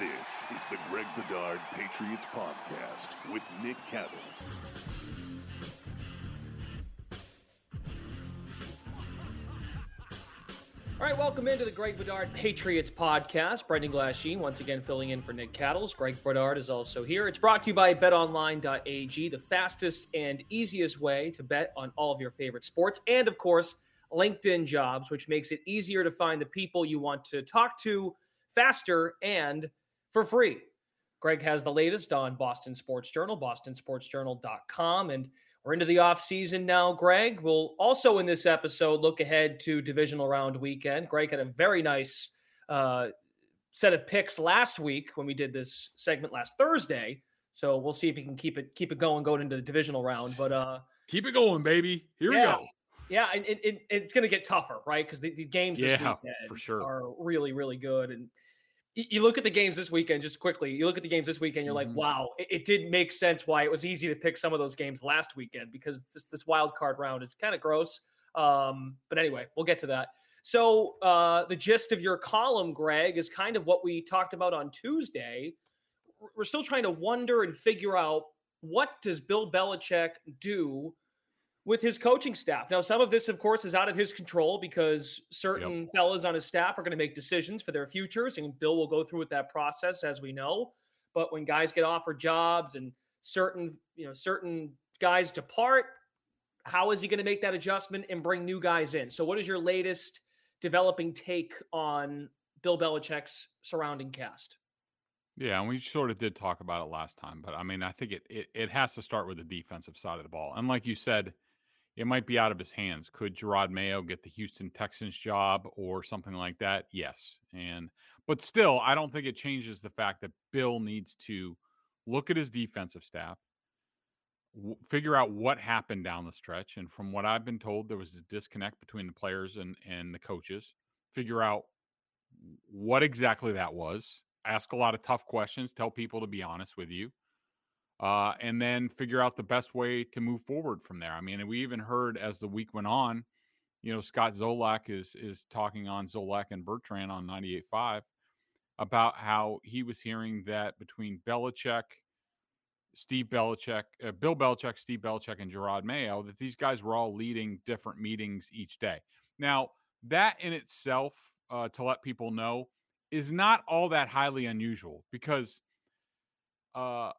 This is the Greg Bedard Patriots Podcast with Nick Cattles. All right, welcome into the Greg Bedard Patriots podcast. Brendan Glasheen once again filling in for Nick Cattles. Greg Bedard is also here. It's brought to you by betonline.ag, the fastest and easiest way to bet on all of your favorite sports. And of course, LinkedIn jobs, which makes it easier to find the people you want to talk to faster and for free. Greg has the latest on Boston Sports Journal, bostonsportsjournal.com. And we're into the off season now, Greg. We'll also in this episode look ahead to divisional round weekend. Greg had a very nice uh, set of picks last week when we did this segment last Thursday. So we'll see if he can keep it keep it going going into the divisional round. But uh, keep it going, baby. Here yeah. we go. Yeah, and it, it, it's going to get tougher, right? Because the, the, games this yeah, weekend for sure. are really, really good. And you look at the games this weekend, just quickly, you look at the games this weekend, you're mm-hmm. like, wow, it, it, did make sense why it was easy to pick some of those games last weekend because just this wild card round is kind of gross. Um, but anyway, we'll get to that. So uh, the gist of your column, Greg, is kind of what we talked about on Tuesday. We're still trying to wonder and figure out what does Bill Belichick do with his coaching staff. Now, some of this, of course, is out of his control because certain yep. fellas on his staff are going to make decisions for their futures, and Bill will go through with that process, as we know. But when guys get offered jobs and certain, you know, certain guys depart, how is he going to make that adjustment and bring new guys in? So, what is your latest developing take on Bill Belichick's surrounding cast? Yeah, and we sort of did talk about it last time, but I mean, I think it, it it has to start with the defensive side of the ball. And like you said, it might be out of his hands. Could Jerod Mayo get the Houston Texans job or something like that? Yes. And but still, I don't think it changes the fact that Bill needs to look at his defensive staff, w- figure out what happened down the stretch, and from what I've been told, there was a disconnect between the players and and the coaches. Figure out what exactly that was. Ask a lot of tough questions. Tell people to be honest with you uh, and then figure out the best way to move forward from there. I mean, we even heard as the week went on, you know, Scott Zolak is is talking on Zolak and Bertrand on 98.5 about how he was hearing that between Belichick, Steve Belichick, uh, Bill Belichick, Steve Belichick, and Jerod Mayo, that these guys were all leading different meetings each day. Now, that in itself, uh, to let people know, is not all that highly unusual because uh,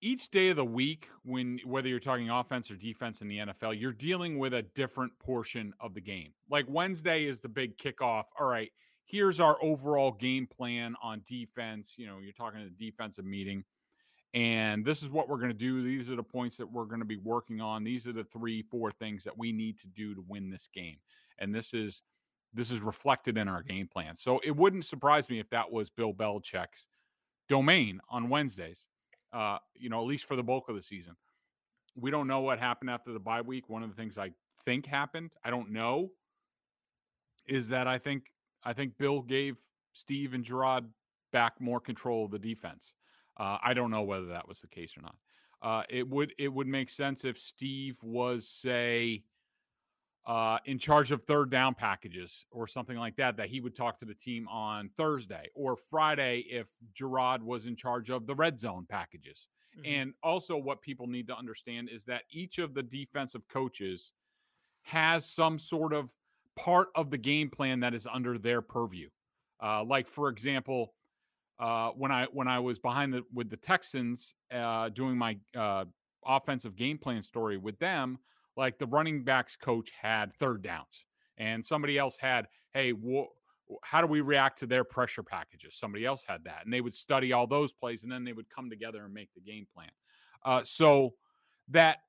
each day of the week when whether you're talking offense or defense in the NFL, you're dealing with a different portion of the game. Like Wednesday is the big kickoff. All right, here's our overall game plan on defense. You know, you're talking to the defensive meeting. And this is what we're going to do. These are the points that we're going to be working on. These are the three, four things that we need to do to win this game. And this is this is reflected in our game plan. So it wouldn't surprise me if that was Bill Belichick's domain on Wednesdays uh, you know, at least for the bulk of the season. We don't know what happened after the bye week. One of the things I think happened, I don't know, is that I think I think Bill gave Steve and Jerod back more control of the defense. Uh, I don't know whether that was the case or not. Uh, it would it would make sense if Steve was say uh, in charge of third down packages or something like that, that he would talk to the team on Thursday or Friday if Jerod was in charge of the red zone packages. Mm-hmm. And also, what people need to understand is that each of the defensive coaches has some sort of part of the game plan that is under their purview. Uh, like, for example, uh, when I when I was behind the with the Texans uh, doing my uh, offensive game plan story with them, like the running backs coach had third downs and somebody else had, hey, wh- how do we react to their pressure packages? Somebody else had that. And they would study all those plays and then they would come together and make the game plan. Uh, so that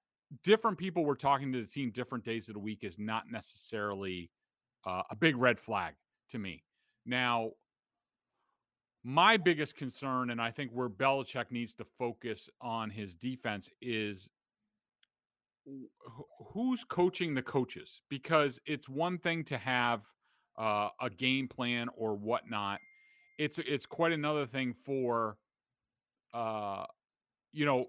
different people were talking to the team different days of the week is not necessarily uh, a big red flag to me. Now, my biggest concern, and I think where Belichick needs to focus on his defense, is who's coaching the coaches because it's one thing to have uh, a game plan or whatnot. It's it's quite another thing for, uh, you know,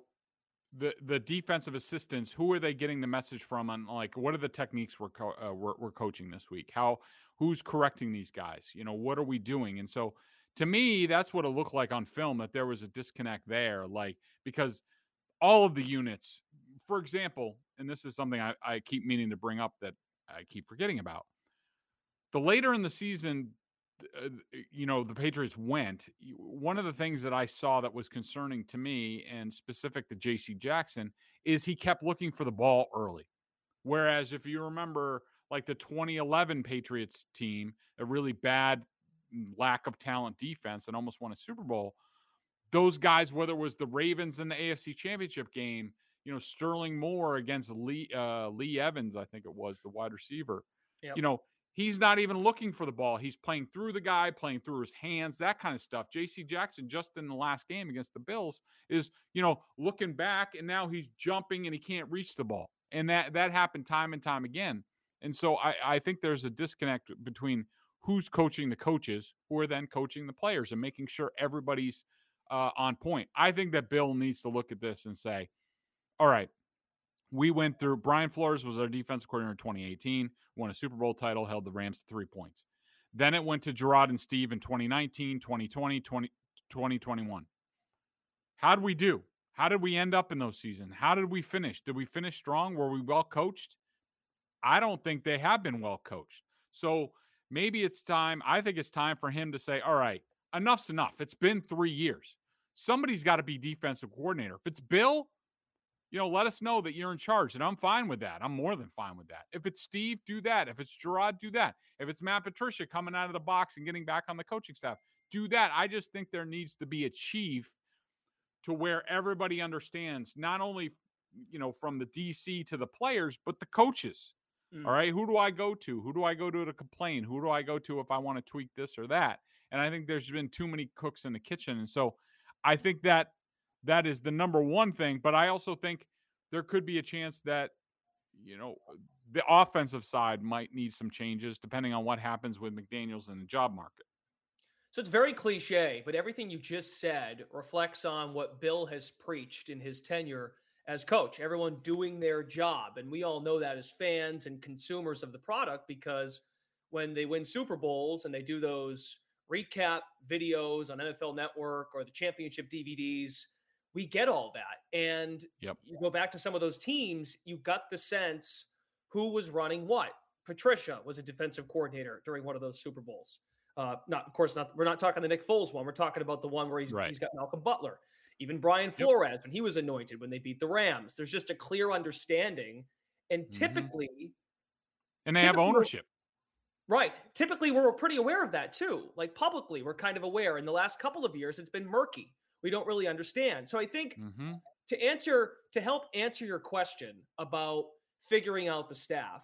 the the defensive assistants. Who are they getting the message from? On like, what are the techniques we're uh, we're, we're coaching this week? How who's correcting these guys? You know, what are we doing? And so to me, that's what it looked like on film that there was a disconnect there. Like, because all of the units, for example, and this is something I, I keep meaning to bring up that I keep forgetting about. The later in the season, uh, you know, the Patriots went. One of the things that I saw that was concerning to me and specific to JC Jackson is he kept looking for the ball early. Whereas if you remember, like the 2011 Patriots team, a really bad lack of talent defense and almost won a Super Bowl. Those guys, whether it was the Ravens in the AFC Championship game, you know, Sterling Moore against Lee uh, Lee Evans, I think it was the wide receiver. Yep. You know, he's not even looking for the ball. He's playing through the guy, playing through his hands, that kind of stuff. JC Jackson, just in the last game against the Bills, is, you know, looking back and now he's jumping and he can't reach the ball. And that that happened time and time again. And so I, I think there's a disconnect between who's coaching the coaches, who are then coaching the players and making sure everybody's uh, on point. I think that Bill needs to look at this and say, all right, we went through Brian Flores was our defensive coordinator in 2018, won a Super Bowl title, held the Rams to three points. Then it went to Jerod and Steve in 2019, 2020, 20, 2021. How did we do? How did we end up in those seasons? How did we finish? Did we finish strong? Were we well coached? I don't think they have been well coached. So maybe it's time. I think it's time for him to say, all right, enough's enough. It's been three years. Somebody's got to be defensive coordinator. If it's Bill, you know, let us know that you're in charge. And I'm fine with that. I'm more than fine with that. If it's Steve, do that. If it's Jerod, do that. If it's Matt Patricia coming out of the box and getting back on the coaching staff, do that. I just think there needs to be a chief to where everybody understands not only, you know, from the DC to the players, but the coaches. Mm. All right. Who do I go to? Who do I go to to complain? Who do I go to if I want to tweak this or that? And I think there's been too many cooks in the kitchen. And so I think that that is the number one thing. But I also think there could be a chance that, you know, the offensive side might need some changes depending on what happens with McDaniels in the job market. So it's very cliche, but everything you just said reflects on what Bill has preached in his tenure as coach, everyone doing their job. And we all know that as fans and consumers of the product because when they win Super Bowls and they do those recap videos on NFL Network or the championship DVDs, we get all that. And yep. you go back to some of those teams, you got the sense who was running what. Patricia was a defensive coordinator during one of those Super Bowls. Uh, not, of course, not. We're not talking the Nick Foles one. We're talking about the one where he's right. he's got Malcolm Butler. Even Brian Flores, yep. when he was anointed, when they beat the Rams, there's just a clear understanding. And mm-hmm. typically, mm-hmm. and they have ownership. Right. Typically, we're pretty aware of that too. Like publicly, we're kind of aware. In the last couple of years, it's been murky. We don't really understand. So I think mm-hmm. to answer, to help answer your question about figuring out the staff,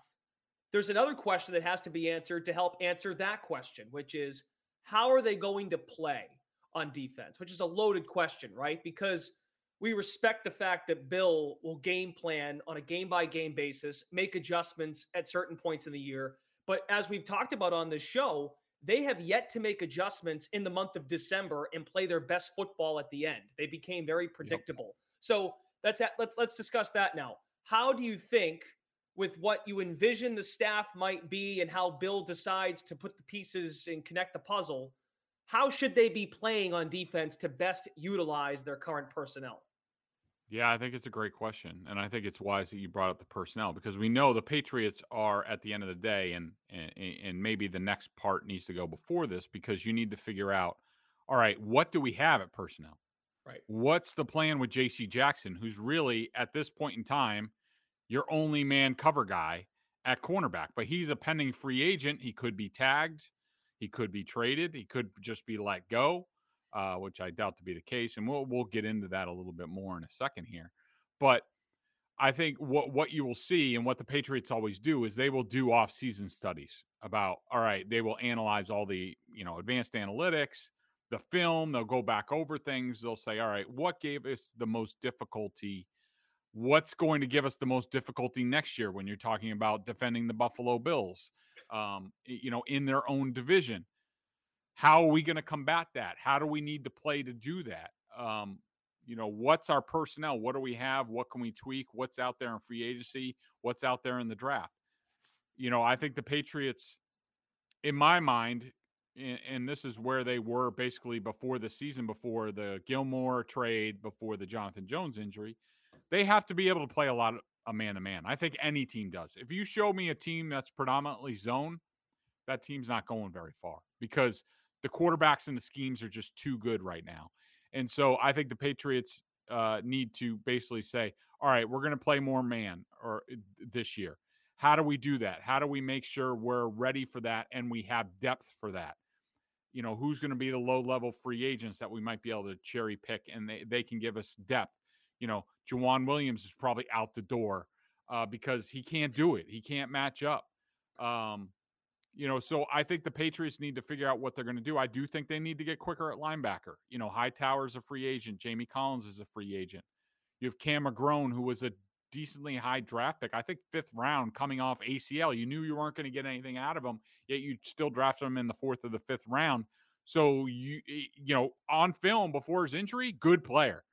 there's another question that has to be answered to help answer that question, which is how are they going to play? on defense, which is a loaded question, right? Because we respect the fact that Bill will game plan on a game by game basis, make adjustments at certain points in the year. But as we've talked about on this show, they have yet to make adjustments in the month of December and play their best football at the end. They became very predictable. Yep. So that's let's let's discuss that now. How do you think with what you envision the staff might be and how Bill decides to put the pieces and connect the puzzle? how should they be playing on defense to best utilize their current personnel? Yeah, I think it's a great question, and I think it's wise that you brought up the personnel because we know the Patriots are at the end of the day, and and, and maybe the next part needs to go before this because you need to figure out, all right, what do we have at personnel? Right. What's the plan with J.C. Jackson, who's really at this point in time your only man cover guy at cornerback, but he's a pending free agent. He could be tagged. He could be traded. He could just be let go, uh, which I doubt to be the case. And we'll we'll get into that a little bit more in a second here. But I think what what you will see and what the Patriots always do is they will do off-season studies about all right, they will analyze all the, you know, advanced analytics, the film, they'll go back over things, they'll say, "All right, what gave us the most difficulty what's going to give us the most difficulty next year when you're talking about defending the Buffalo Bills, um, you know, in their own division? How are we going to combat that? How do we need to play to do that? Um, you know, what's our personnel? What do we have? What can we tweak? What's out there in free agency? What's out there in the draft? You know, I think the Patriots, in my mind, and, and this is where they were basically before the season, before the Gilmore trade, before the Jonathan Jones injury. They have to be able to play a lot of a man to man. I think any team does. If you show me a team that's predominantly zone, that team's not going very far because the quarterbacks and the schemes are just too good right now. And so I think the Patriots uh, need to basically say, all right, we're going to play more man or uh, this year. How do we do that? How do we make sure we're ready for that and we have depth for that? You know, who's going to be the low level free agents that we might be able to cherry pick and they, they can give us depth. You know, Joejuan Williams is probably out the door uh, because he can't do it. He can't match up. Um, you know, so I think the Patriots need to figure out what they're going to do. I do think they need to get quicker at linebacker. You know, Hightower's a free agent. Jamie Collins is a free agent. You have Cam McGrone, who was a decently high draft pick. I think fifth round coming off ACL. You knew you weren't going to get anything out of him, yet you still drafted him in the fourth or the fifth round. So you eh, you know on film before his injury, good player.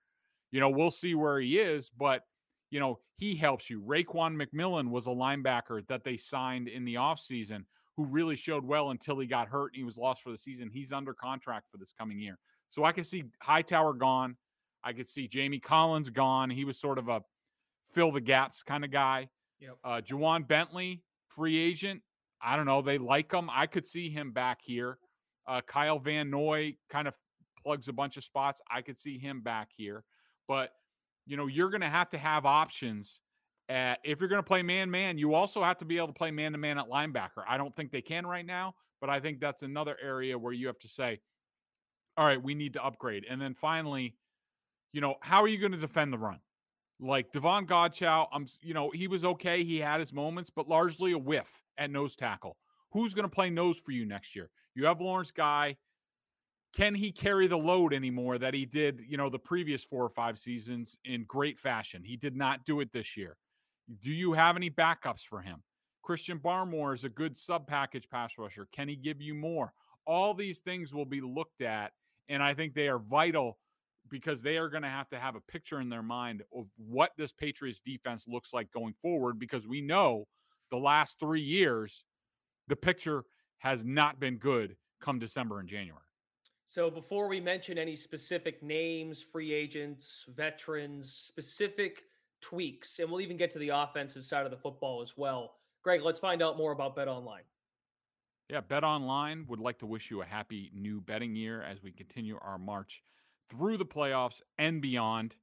You know we'll see where he is, but you know he helps you. Raekwon McMillan was a linebacker that they signed in the offseason who really showed well until he got hurt and he was lost for the season. He's under contract for this coming year. So I could see Hightower gone. I could see Jamie Collins gone. He was sort of a fill the gaps kind of guy. Yep. Uh, Ja'Whaun Bentley, free agent. I don't know. They like him. I could see him back here. Uh, Kyle Van Noy kind of plugs a bunch of spots. I could see him back here. But, you know, you're going to have to have options. At, if you're going to play man man, you also have to be able to play man to man at linebacker. I don't think they can right now, but I think that's another area where you have to say, all right, we need to upgrade. And then finally, you know, how are you going to defend the run? Like Davon Godchaux, I'm, you know, he was okay. He had his moments, but largely a whiff at nose tackle. Who's going to play nose for you next year? You have Lawrence Guy. Can he carry the load anymore that he did, you know, the previous four or five seasons in great fashion? He did not do it this year. Do you have any backups for him? Christian Barmore is a good sub package pass rusher. Can he give you more? All these things will be looked at, and I think they are vital because they are going to have to have a picture in their mind of what this Patriots defense looks like going forward because we know the last 3 years the picture has not been good come December and January. So before we mention any specific names, free agents, veterans, specific tweaks, and we'll even get to the offensive side of the football as well. Greg, let's find out more about Bet Online. Yeah, Bet Online would like to wish you a happy new betting year as we continue our march through the playoffs and beyond.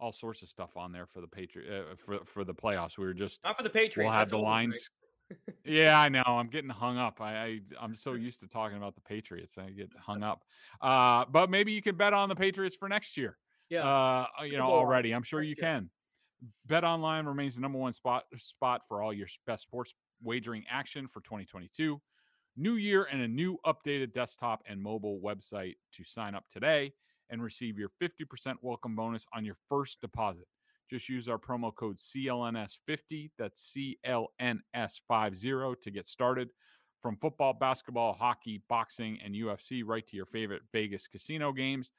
All sorts of stuff on there for the Patriot uh, for for the playoffs. We were just not for the Patriots. We'll have the lines. yeah, I know. I'm getting hung up. I, I am so used to talking about the Patriots. I get hung up. Uh, but maybe you can bet on the Patriots for next year. Yeah. Uh, you know already. I'm sure you can. Bet Online remains the number one spot spot for all your best sports wagering action for 2022. New year and a new updated desktop and mobile website to sign up today and receive your 50% welcome bonus on your first deposit. Just use our promo code CLNS50, that's CLNS50 to get started. From football, basketball, hockey, boxing, and UFC, right to your favorite Vegas casino games.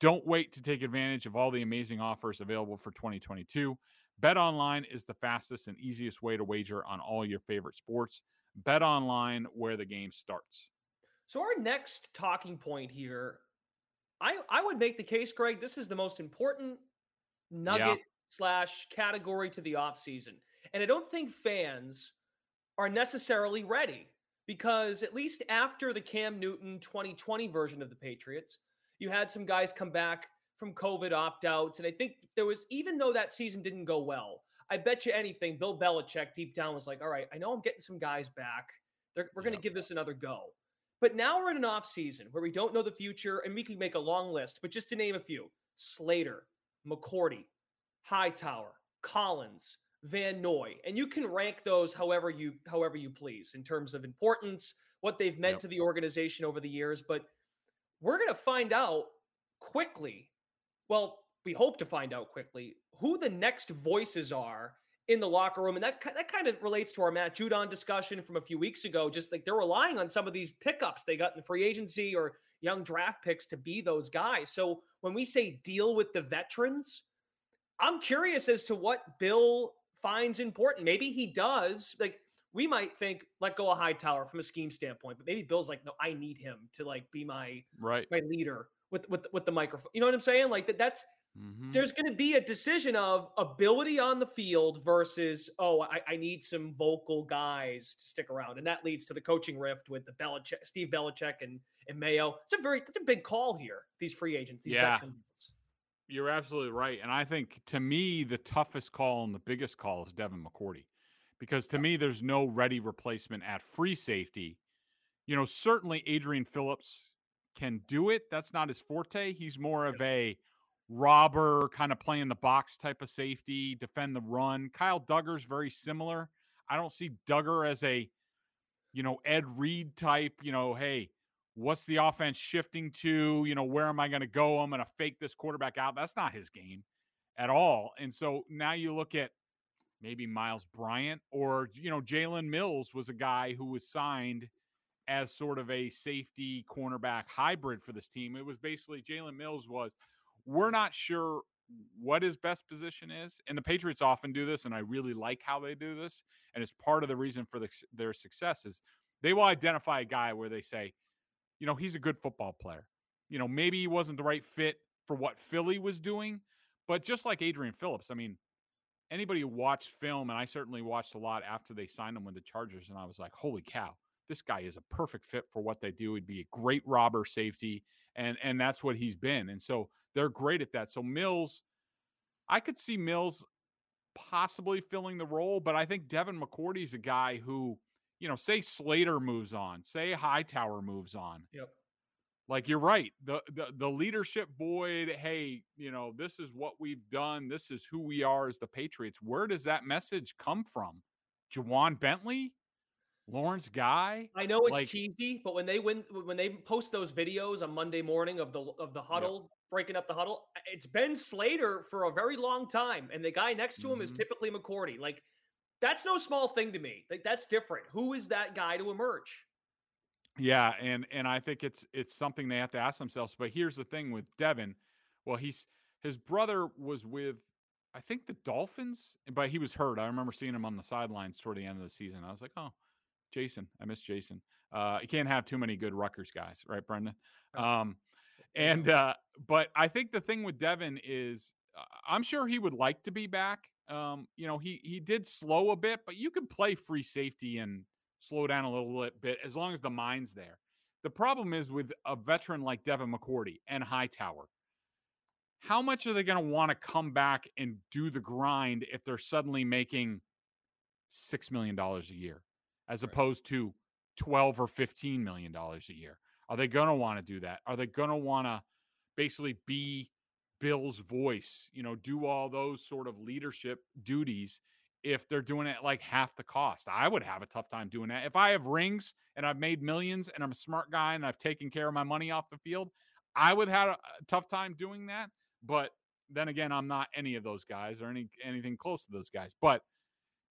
Don't wait to take advantage of all the amazing offers available for 2022. Bet online is the fastest and easiest way to wager on all your favorite sports. Bet online where the game starts. So our next talking point here I I would make the case, Greg. This is the most important nugget yeah. slash category to the offseason. And I don't think fans are necessarily ready because at least after the Cam Newton 2020 version of the Patriots, you had some guys come back from COVID opt outs. And I think there was, even though that season didn't go well, I bet you anything, Bill Belichick deep down was like, all right, I know I'm getting some guys back. They're, we're going to give this another go. But now we're in an off season where we don't know the future, and we can make a long list. But just to name a few: Slater, McCourty, Hightower, Collins, Van Noy, and you can rank those however you however you please in terms of importance, what they've meant yep. to the organization over the years. But we're going to find out quickly. Well, we hope to find out quickly who the next voices are in the locker room. And that, that kind of relates to our Matt Judon discussion from a few weeks ago. Just like they're relying on some of these pickups they got in free agency or young draft picks to be those guys. So when we say deal with the veterans, I'm curious as to what Bill finds important. Maybe he does. Like we might think let go of Hightower from a scheme standpoint, but maybe Bill's like, no, I need him to like be my right my leader with with with the microphone. You know what I'm saying? Like that. That's mm-hmm. there's going to be a decision of ability on the field versus oh, I, I, need some vocal guys to stick around, and that leads to the coaching rift with the Belichick, Steve Belichick, and and Mayo. It's a very it's a big call here. These free agents, these yeah. You're absolutely right. And I think to me, the toughest call and the biggest call is Devin McCourty because to me, there's no ready replacement at free safety. You know, certainly Adrian Phillips can do it. That's not his forte. He's more of a robber, kind of playing the box type of safety, defend the run. Kyle Dugger's very similar. I don't see Dugger as a, you know, Ed Reed type, you know, hey, what's the offense shifting to? You know, where am I going to go? I'm going to fake this quarterback out. That's not his game at all. And so now you look at maybe Miles Bryant or, you know, Jalen Mills was a guy who was signed as sort of a safety cornerback hybrid for this team. It was basically Jalen Mills was, we're not sure what his best position is. And the Patriots often do this, and I really like how they do this. And it's part of the reason for the, their success is they will identify a guy where they say, you know, he's a good football player. You know, maybe he wasn't the right fit for what Philly was doing, but just like Adrian Phillips, I mean, anybody who watched film, and I certainly watched a lot after they signed him with the Chargers, and I was like, holy cow, this guy is a perfect fit for what they do. He'd be a great robber safety, and and that's what he's been. And so they're great at that. So Mills, I could see Mills possibly filling the role, but I think Devin McCourty's a guy who, you know, say Slater moves on, say Hightower moves on. Yep. Like you're right. The, the the leadership void, hey, you know, this is what we've done. This is who we are as the Patriots. Where does that message come from? Ja'Whaun Bentley? Lawrence Guy. I know it's like, cheesy, but when they win, when they post those videos on Monday morning of the of the huddle yeah. breaking up the huddle, it's ben Slater for a very long time, and the guy next to him mm-hmm. is typically McCourty. Like that's no small thing to me. Like that's different. Who is that guy to emerge? Yeah, and and I think it's it's something they have to ask themselves. But here's the thing with Devin. Well, he's his brother was with I think the Dolphins, but he was hurt. I remember seeing him on the sidelines toward the end of the season. I was like, oh, Jason. I miss Jason. Uh, you can't have too many good Rutgers guys, right, Brendan? Um, and uh, but I think the thing with Devin is, uh, I'm sure he would like to be back. Um, you know, he he did slow a bit, but you can play free safety and slow down a little bit as long as the mind's there. The problem is with a veteran like Devin McCourty and Hightower. How much are they going to want to come back and do the grind if they're suddenly making six million dollars a year? as right. opposed to 12 or 15 million dollars a year. Are they going to want to do that? Are they going to want to basically be Bill's voice, you know, do all those sort of leadership duties if they're doing it like half the cost? I would have a tough time doing that. If I have rings and I've made millions and I'm a smart guy and I've taken care of my money off the field, I would have a tough time doing that. But then again, I'm not any of those guys or any anything close to those guys. But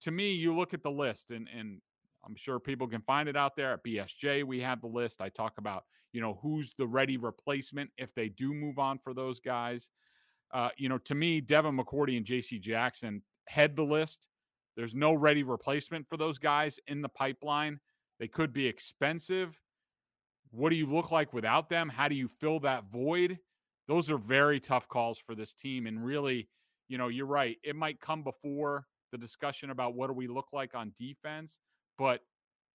to me, you look at the list and and I'm sure people can find it out there at BSJ. We have the list. I talk about, you know, who's the ready replacement if they do move on for those guys. Uh, you know, to me, Devin McCourty and JC Jackson head the list. There's no ready replacement for those guys in the pipeline. They could be expensive. What do you look like without them? How do you fill that void? Those are very tough calls for this team. And really, you know, you're right. It might come before the discussion about what do we look like on defense but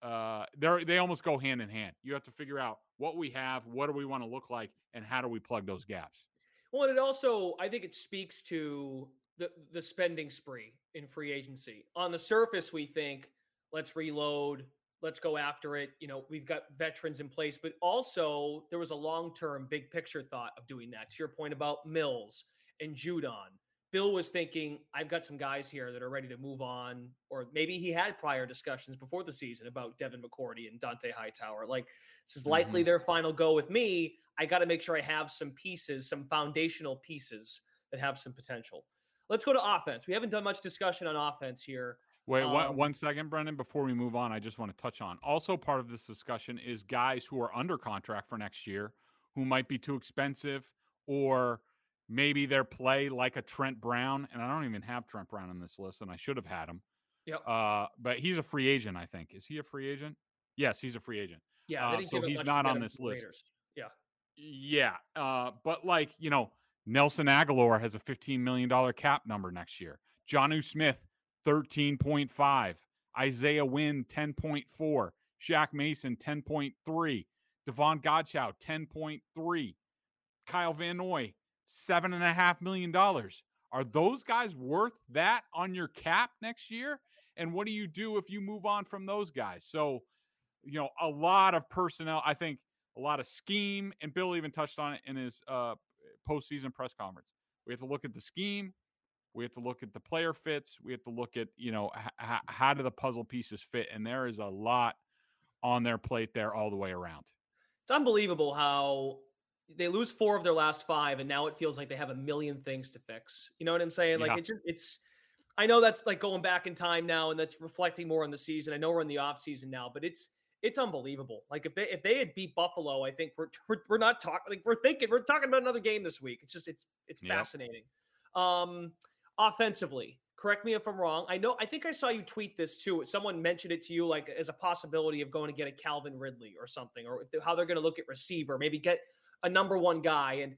uh, they they almost go hand in hand. You have to figure out what we have, what do we want to look like, and how do we plug those gaps. Well, and it also, I think, it speaks to the the spending spree in free agency. On the surface, we think let's reload, let's go after it. You know, we've got veterans in place, but also there was a long term, big picture thought of doing that. To your point about Mills and Judon Bill was thinking, I've got some guys here that are ready to move on, or maybe he had prior discussions before the season about Devin McCourty and Dont'a Hightower. Like, this is likely mm-hmm. their final go with me. I got to make sure I have some pieces, some foundational pieces that have some potential. Let's go to offense. We haven't done much discussion on offense here. Wait, um, one, one second, Brendan. Before we move on, I just want to touch on also part of this discussion is guys who are under contract for next year who might be too expensive or maybe their play like a Trent Brown, and I don't even have Trent Brown on this list, and I should have had him. Yep. Uh, but he's a free agent, I think. Is he a free agent? Yes, he's a free agent. Yeah, Uh, so he's not on this list. Yeah, Yeah. Uh, but like, you know, Nelson Agholor has a $15 million cap number next year. Jonnu Smith, 13.5. Isaiah Wynn, 10.4. Shaq Mason, 10.3. Davon Godchaux, 10.3. Kyle Van Noy, $7.5 million. Are those guys worth that on your cap next year? And what do you do if you move on from those guys? So, you know, a lot of personnel. I think a lot of scheme, and Bill even touched on it in his uh, postseason press conference. We have to look at the scheme. We have to look at the player fits. We have to look at you know h- how do the puzzle pieces fit, and there is a lot on their plate there all the way around. it's unbelievable how they lose four of their last five, and now it feels like they have a million things to fix. You know what I'm saying? Like Yeah. it just it's. I know that's like going back in time now, and that's reflecting more on the season. I know we're in the off season now, but it's it's unbelievable. Like if they if they had beat Buffalo, I think we're we're, we're not talking like we're thinking we're talking about another game this week. It's just it's it's Yep. fascinating. Um, offensively, correct me if I'm wrong. I know I think I saw you tweet this too. Someone mentioned it to you like as a possibility of going to get a Calvin Ridley or something, or how they're going to look at receiver, maybe get a number one guy. And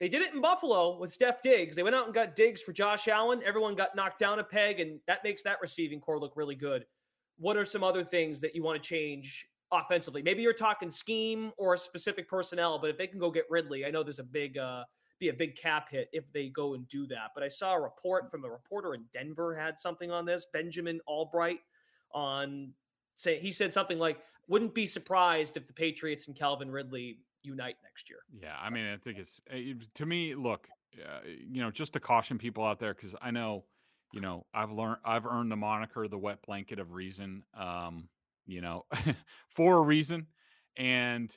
they did it in Buffalo with Steph Diggs. They went out and got Diggs for Josh Allen. Everyone got knocked down a peg, and that makes that receiving corps look really good. What are some other things that you want to change offensively? Maybe you're talking scheme or specific personnel, but if they can go get Ridley, I know there's a big uh be a big cap hit if they go and do that. But I saw a report from a reporter in Denver had something on this. Benjamin Allbright on say he said something like, "Wouldn't be surprised if the Patriots and Calvin Ridley unite next year." Yeah, I mean, I think it's uh, to me. Look, uh, you know, just to caution people out there because I know, you know, I've learned I've earned the moniker the wet blanket of reason. Um, you know, for a reason. And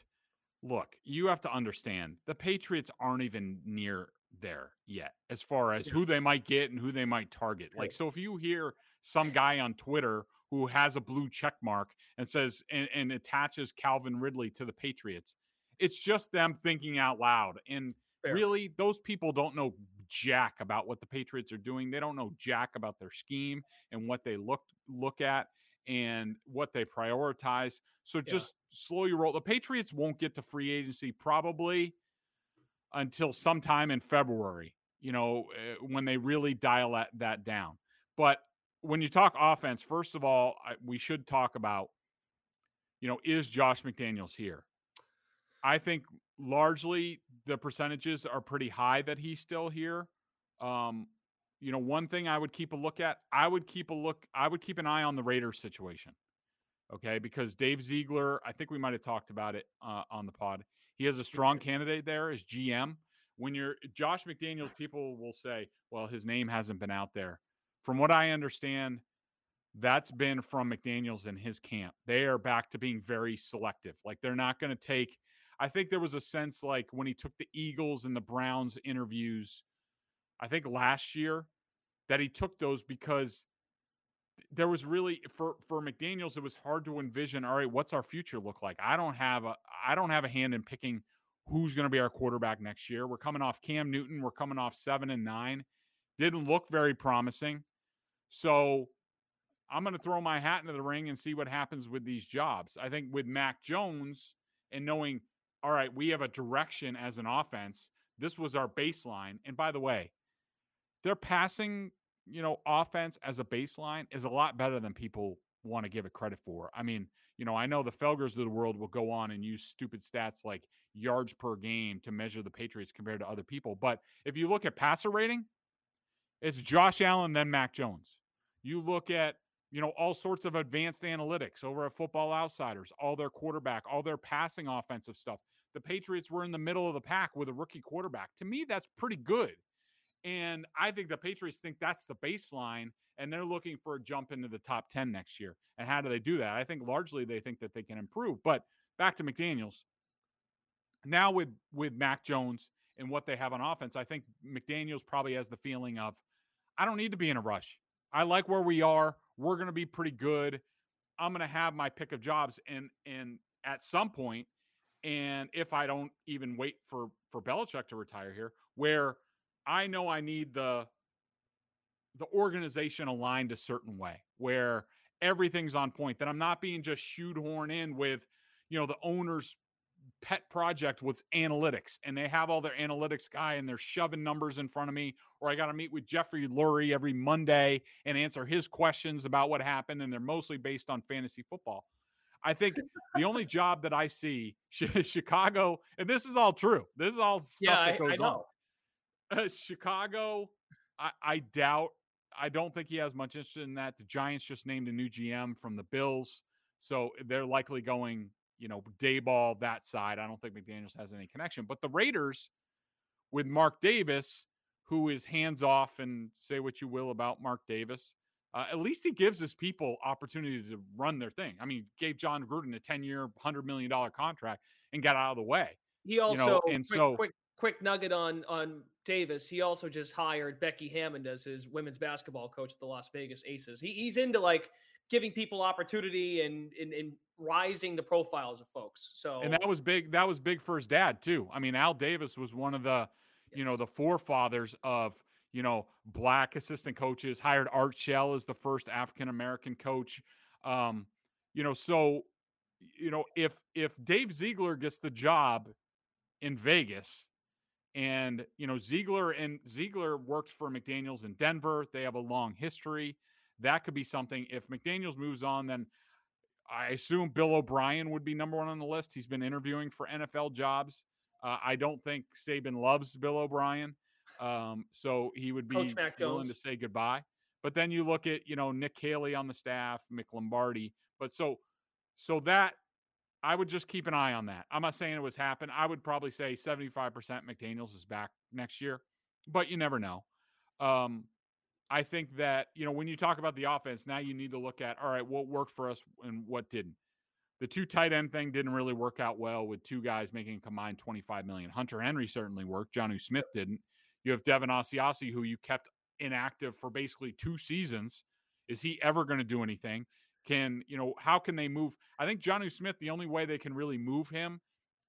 look, you have to understand the Patriots aren't even near there yet as far as Yeah. who they might get and who they might target. Like, so if you hear some guy on Twitter who has a blue check mark and says and, and attaches Calvin Ridley to the Patriots, it's just them thinking out loud. And Fair. really, those people don't know jack about what the Patriots are doing. They don't know jack about their scheme and what they look look at and what they prioritize. So just slow your roll. The Patriots won't get to free agency probably until sometime in February, you know, uh, when they really dial that, that down. But when you talk offense, first of all, I, we should talk about, you know, is Josh McDaniels here? I think largely the percentages are pretty high that he's still here. Um, you know, one thing I would keep a look at, I would keep a look, I would keep an eye on the Raiders situation. Okay, because Dave Ziegler, I think we might have talked about it uh, on the pod. He has a strong candidate there as GM. When you're Josh McDaniels, people will say, well, his name hasn't been out there. From what I understand, that's been from McDaniels and his camp. They are back to being very selective. Like they're not going to take, I think there was a sense like when he took the Eagles and the Browns interviews, I think last year, that he took those because there was really for for McDaniels it was hard to envision all right what's our future look like? I don't have a I don't have a hand in picking who's going to be our quarterback next year. We're coming off Cam Newton. We're coming off 7 and 9 didn't look very promising. So I'm going to throw my hat into the ring and see what happens with these jobs. I think with Mac Jones and knowing all right we have a direction as an offense this was our baseline and by the way their passing you know, offense as a baseline is a lot better than people want to give it credit for. I mean, you know, I know the Felgers of the world will go on and use stupid stats like yards per game to measure the Patriots compared to other people. But if you look at passer rating, it's Josh Allen, then Mac Jones. You look at, you know, all sorts of advanced analytics over at Football Outsiders, all their quarterback, all their passing offensive stuff. The Patriots were in the middle of the pack with a rookie quarterback. To me, that's pretty good. And I think the Patriots think that's the baseline, and they're looking for a jump into the top 10 next year. And how do they do that? I think largely they think that they can improve. But back to McDaniels. Now with with Mac Jones and what they have on offense, I think McDaniels probably has the feeling of I don't need to be in a rush. I like where we are. We're going to be pretty good. I'm going to have my pick of jobs and and at some point and if I don't even wait for for Belichick to retire here, where I know I need the the organization aligned a certain way where everything's on point, that I'm not being just shoehorned in with, you know, the owner's pet project was analytics and they have all their analytics guy and they're shoving numbers in front of me or i got to meet with jeffrey lurie every monday and answer his questions about what happened and they're mostly based on fantasy football i think the only job that i see chicago and this is all true this is all stuff yeah, that goes I, I on uh, chicago I, I doubt i don't think he has much interest in that the giants just named a new gm from the bills so they're likely going you know, Daboll, that side. I don't think McDaniels has any connection. But the Raiders with Mark Davis, who is hands off and say what you will about Mark Davis, uh, at least he gives his people opportunity to run their thing. I mean, gave Jon Gruden a 10 year, $100 million contract and got out of the way. He also, you know, and quick, so quick, quick nugget on, on Davis. He also just hired Becky Hammon as his women's basketball coach at the Las Vegas Aces. He, he's into like giving people opportunity and, and, and rising the profiles of folks. So and that was big. That was big for his dad too. I mean, Al Davis was one of the, you know, the forefathers of you know black assistant coaches. Hired Art Shell as the first African American coach. Um, you know, so you know if if Dave Ziegler gets the job in Vegas. And you know Ziegler and Ziegler worked for McDaniels in Denver. They have a long history. That could be something. If McDaniels moves on, then I assume Bill O'Brien would be number one on the list. He's been interviewing for NFL jobs. Uh, I don't think Saban loves Bill O'Brien, um, so he would be willing to say goodbye. But then you look at you know Nick Caley on the staff, Mick Lombardi. But so so that I would just keep an eye on that. I'm not saying it was happen. I would probably say 75% McDaniels is back next year, but you never know. Um, I think that, you know, when you talk about the offense, now you need to look at, all right, what worked for us and what didn't. The two tight end thing didn't really work out well with two guys making a combined 25 million. Hunter Henry certainly worked. Jonnu Smith didn't. You have Devin Asiasi, who you kept inactive for basically two seasons. Is he ever going to do anything? Can, you know, how can they move? I think Johnny Smith, the only way they can really move him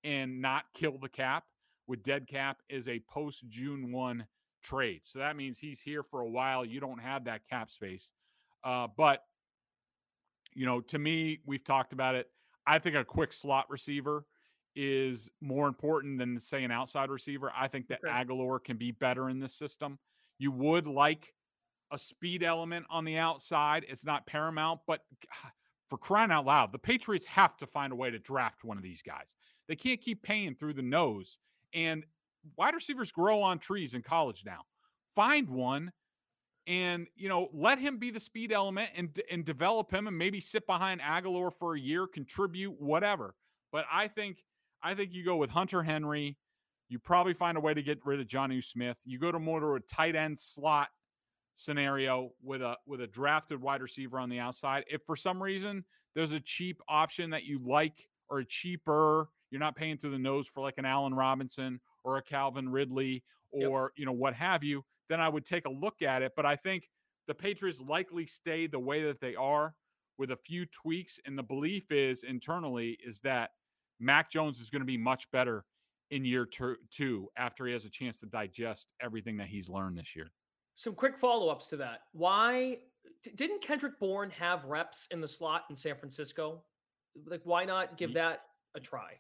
and not kill the cap with dead cap is a post June 1 trade. So that means he's here for a while. You don't have that cap space. Uh, but, you know, to me, we've talked about it. I think a quick slot receiver is more important than, say, an outside receiver. I think that okay. Agholor can be better in this system. You would like a speed element on the outside. It's not paramount, but ah, for crying out loud, the Patriots have to find a way to draft one of these guys. They can't keep paying through the nose. And wide receivers grow on trees in college now. Find one and you know let him be the speed element and and develop him and maybe sit behind Agholor for a year, contribute whatever. But I think I think you go with Hunter Henry. You probably find a way to get rid of Johnny Smith. You go to more to a tight end slot scenario with a with a drafted wide receiver on the outside. If for some reason there's a cheap option that you like or a cheaper, you're not paying through the nose for like an Allen Robinson or a Calvin Ridley or, yep. you know, what have you, then I would take a look at it. But I think the Patriots likely stay the way that they are with a few tweaks. And the belief is internally is that Mac Jones is going to be much better in year two after he has a chance to digest everything that he's learned this year. Some quick follow ups to that. Why didn't Kendrick Bourne have reps in the slot in San Francisco? Like, why not give that a try?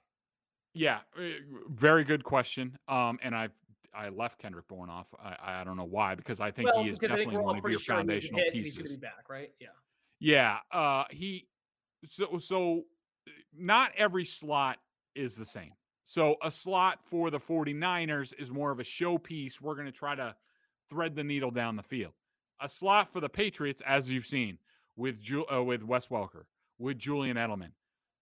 Yeah, eh, very good question. Um, and I I left Kendrick Bourne off. I, I don't know why because I think well, he is definitely one of your sure foundational pieces. He's going to be back, right? Yeah. Yeah. Uh, he so so not every slot is the same. So a slot for the 49ers is more of a showpiece. We're going to try to thread the needle down the field. A slot for the Patriots, as you've seen with Ju- uh, with Wes Welker, with Julian Edelman,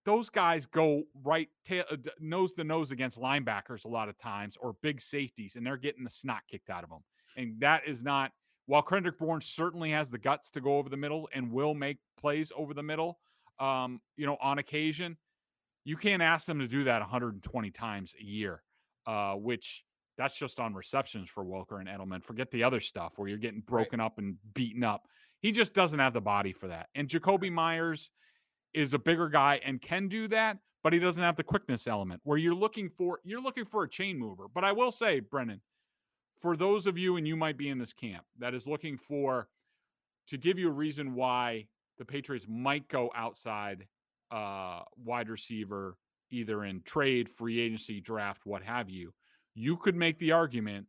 those guys go right tail, uh, nose to nose against linebackers a lot of times or big safeties, and they're getting the snot kicked out of them. And that is not, while Kendrick Bourne certainly has the guts to go over the middle and will make plays over the middle, um, you know, on occasion, you can't ask them to do that 120 times a year, uh, which that's just on receptions for Welker and Edelman. Forget the other stuff where you're getting broken right. up and beaten up. He just doesn't have the body for that. And Jakobi Myers – is a bigger guy and can do that, but he doesn't have the quickness element where you're looking for you're looking for a chain mover. But I will say, Brennan, for those of you and you might be in this camp that is looking for to give you a reason why the Patriots might go outside uh, wide receiver, either in trade, free agency, draft, what have you, you could make the argument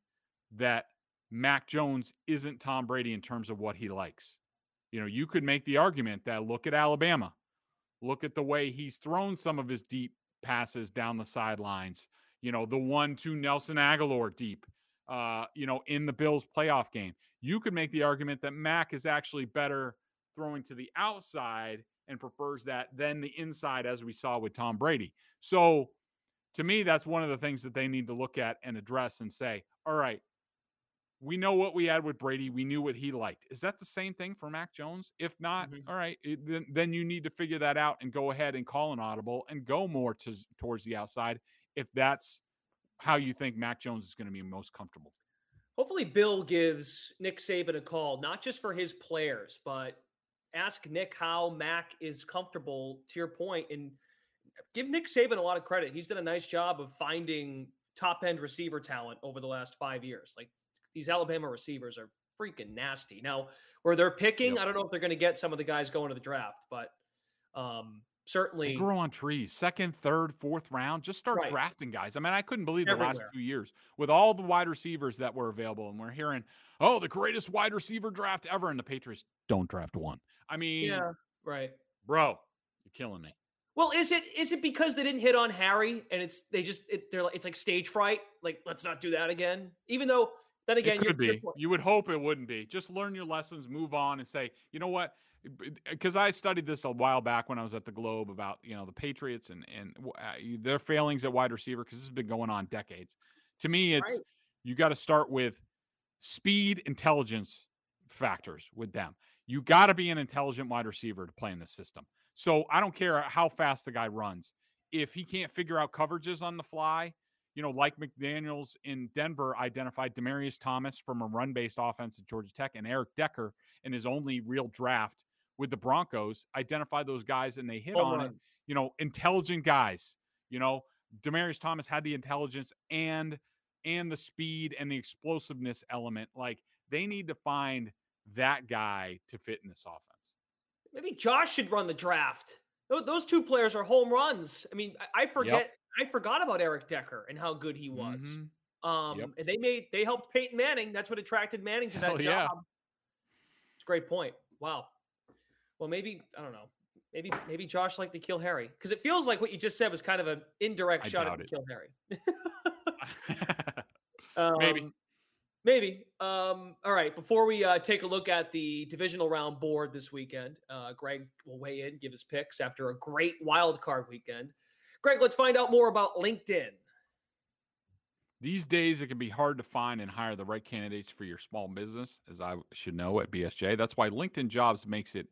that Mac Jones isn't Tom Brady in terms of what he likes. You know, you could make the argument that look at Alabama, look at the way he's thrown some of his deep passes down the sidelines. You know, the one to Nelson Agholor deep, uh, you know, in the Bills playoff game. You could make the argument that Mac is actually better throwing to the outside and prefers that than the inside, as we saw with Tom Brady. So, to me, that's one of the things that they need to look at and address and say, all right, we know what we had with Brady. We knew what he liked. Is that the same thing for Mac Jones? If not, mm-hmm. all right, it, then, then you need to figure that out and go ahead and call an audible and go more to, towards the outside if that's how you think Mac Jones is going to be most comfortable. Hopefully, Bill gives Nick Saban a call, not just for his players, but ask Nick how Mac is comfortable, to your point, and give Nick Saban a lot of credit. He's done a nice job of finding top end receiver talent over the last five years. Like these Alabama receivers are freaking nasty. Now, where they're picking, yep. I don't know if they're going to get some of the guys going to the draft, but um, certainly they grow on trees. Second, third, fourth round, just start right. drafting guys. I mean, I couldn't believe Everywhere. the last two years with all the wide receivers that were available, and we're hearing, oh, the greatest wide receiver draft ever, and the Patriots don't draft one. I mean, yeah, right, bro, you're killing me. Well, is it is it because they didn't hit on Harry and it's they just it, they're like it's like stage fright? Like let's not do that again. Even though then again, it could be. You would hope it wouldn't be. Just learn your lessons, move on, and say, you know what? Because I studied this a while back when I was at the Globe about you know the Patriots and and uh, their failings at wide receiver because this has been going on decades. To me, it's right. you got to start with speed, intelligence factors with them. You got to be an intelligent wide receiver to play in this system. So I don't care how fast the guy runs. If he can't figure out coverages on the fly, you know, like McDaniels in Denver identified Demaryius Thomas from a run based offense at Georgia Tech and Eric Decker in his only real draft with the Broncos identify those guys and they hit on it. You know, intelligent guys. You know, Demaryius Thomas had the intelligence and and the speed and the explosiveness element. Like they need to find that guy to fit in this offense. Maybe Josh should run the draft. Those two players are home runs. I mean, I forget yep. I forgot about Eric Decker and how good he was. Mm-hmm. Um, yep. and they made they helped Peyton Manning. That's what attracted Manning to that Hell job. Yeah. It's a great point. Wow. Well, maybe I don't know. Maybe maybe Josh liked to N'Keal Harry because it feels like what you just said was kind of an indirect I shot at N'Keal Harry. um, maybe. Maybe. Um, all right. Before we uh, take a look at the divisional round board this weekend, uh, Greg will weigh in, give his picks after a great wild card weekend. Greg, let's find out more about LinkedIn. These days, it can be hard to find and hire the right candidates for your small business, as I should know at BSJ. That's why LinkedIn Jobs makes it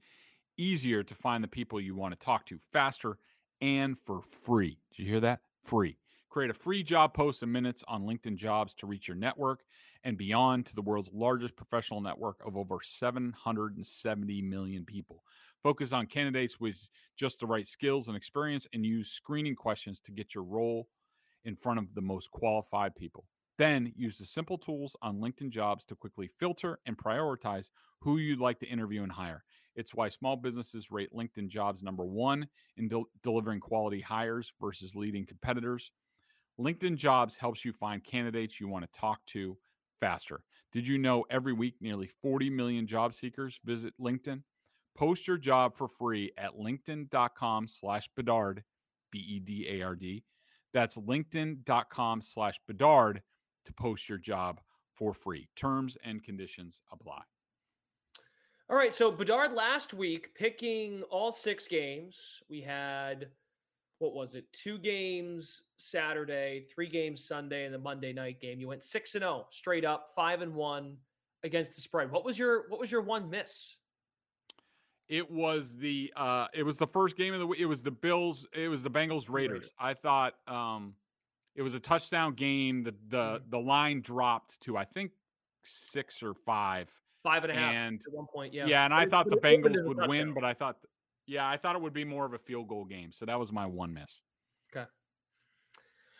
easier to find the people you want to talk to faster and for free. Did you hear that? Free. Create a free job post in minutes on LinkedIn Jobs to reach your network and beyond to the world's largest professional network of over 770 million people. Focus on candidates with just the right skills and experience and use screening questions to get your role in front of the most qualified people. Then use the simple tools on LinkedIn jobs to quickly filter and prioritize who you'd like to interview and hire. It's why small businesses rate LinkedIn jobs number one in del- delivering quality hires versus leading competitors. LinkedIn jobs helps you find candidates you want to talk to faster. Did you know every week nearly 40 million job seekers visit LinkedIn? Post your job for free at linkedin.com slash Bedard, B-E-D-A-R-D. That's linkedin.com slash Bedard to post your job for free. Terms and conditions apply. All right. So Bedard last week picking all six games. We had what was it? Two games Saturday, three games Sunday, and the Monday night game. You went six and zero oh, straight up, five and one against the spread. What was your what was your one miss? It was the uh it was the first game of the week. it was the Bills it was the Bengals Raiders. I thought um it was a touchdown game. The the mm-hmm. the line dropped to I think six or five. Five and a half and, at one point, yeah. Yeah, and I thought the Bengals would win, but I thought yeah, I thought it would be more of a field goal game. So that was my one miss. Okay.